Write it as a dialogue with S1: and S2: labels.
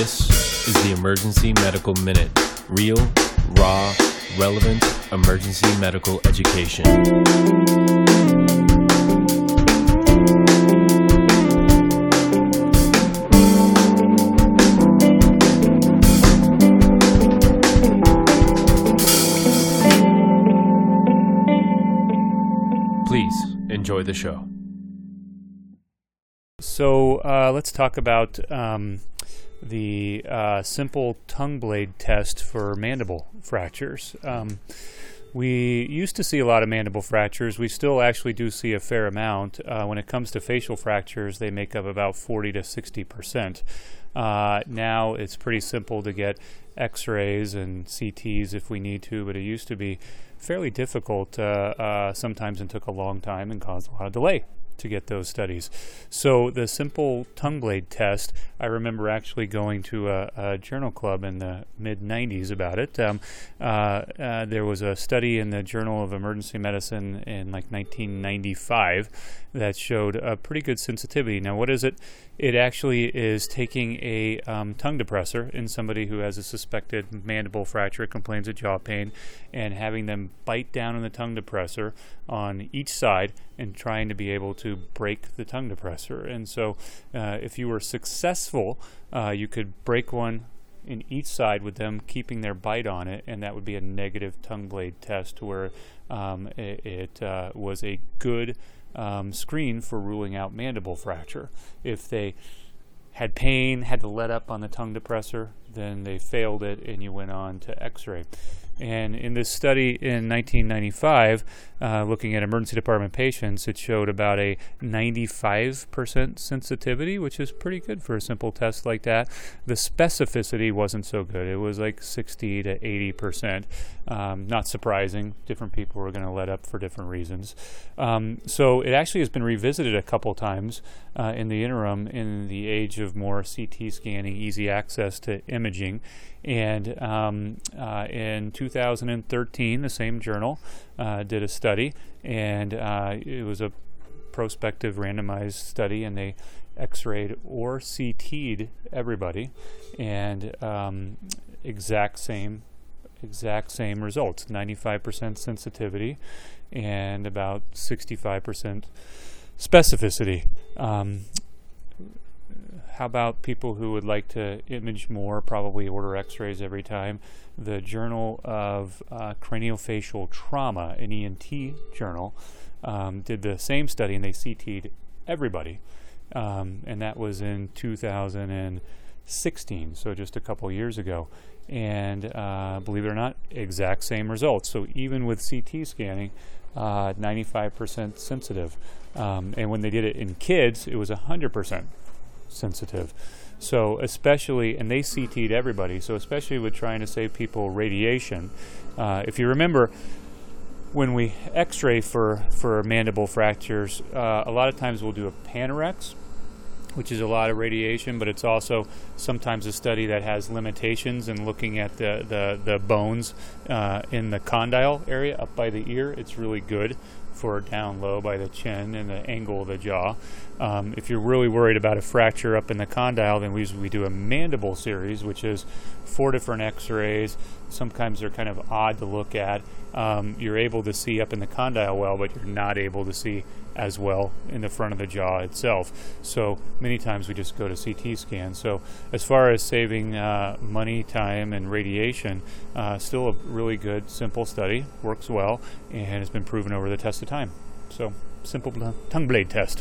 S1: This is the Emergency Medical Minute. Real, raw, relevant emergency medical education. Please enjoy the show.
S2: So uh, let's talk about um, the uh, simple tongue blade test for mandible fractures. Um, we used to see a lot of mandible fractures. We still actually do see a fair amount. Uh, when it comes to facial fractures, they make up about 40 to 60 percent. Uh, now it's pretty simple to get x rays and CTs if we need to, but it used to be fairly difficult uh, uh, sometimes and took a long time and caused a lot of delay to get those studies. So the simple tongue blade test, I remember actually going to a, a journal club in the mid 90s about it. Um, uh, uh, there was a study in the Journal of Emergency Medicine in like 1995 that showed a pretty good sensitivity. Now, what is it? It actually is taking a um, tongue depressor in somebody who has a suspected mandible fracture, complains of jaw pain, and having them bite down on the tongue depressor on each side and trying to be able to break the tongue depressor. And so, uh, if you were successful, uh, you could break one in each side with them keeping their bite on it, and that would be a negative tongue blade test where um, it, it uh, was a good um, screen for ruling out mandible fracture. If they had pain, had to let up on the tongue depressor, then they failed it, and you went on to x ray. And in this study in 1995, uh, looking at emergency department patients, it showed about a 95% sensitivity, which is pretty good for a simple test like that. The specificity wasn't so good. It was like 60 to 80%. Um, not surprising. Different people were going to let up for different reasons. Um, so it actually has been revisited a couple times uh, in the interim in the age of more CT scanning, easy access to imaging. And um, uh, in 2013, the same journal uh, did a study, and uh, it was a prospective randomized study, and they X-rayed or CT'd everybody, and um, exact same exact same results 95% sensitivity and about 65% specificity. Um, how about people who would like to image more, probably order x rays every time? The Journal of uh, Craniofacial Trauma, an ENT journal, um, did the same study and they CT'd everybody. Um, and that was in 2016, so just a couple years ago. And uh, believe it or not, exact same results. So even with CT scanning, uh, 95% sensitive. Um, and when they did it in kids, it was 100% sensitive. So, especially, and they CT'd everybody, so especially with trying to save people radiation. Uh, if you remember, when we x ray for, for mandible fractures, uh, a lot of times we'll do a Panorex, which is a lot of radiation, but it's also sometimes a study that has limitations in looking at the, the, the bones uh, in the condyle area up by the ear. It's really good for down low by the chin and the angle of the jaw. Um, if you're really worried about a fracture up in the condyle, then we usually do a mandible series, which is four different x-rays. Sometimes they're kind of odd to look at. Um, you're able to see up in the condyle well, but you're not able to see as well in the front of the jaw itself. So many times we just go to CT scan. So as far as saving uh, money, time, and radiation, uh, still a really good, simple study. Works well and has been proven over the test of time. So simple tongue blade test.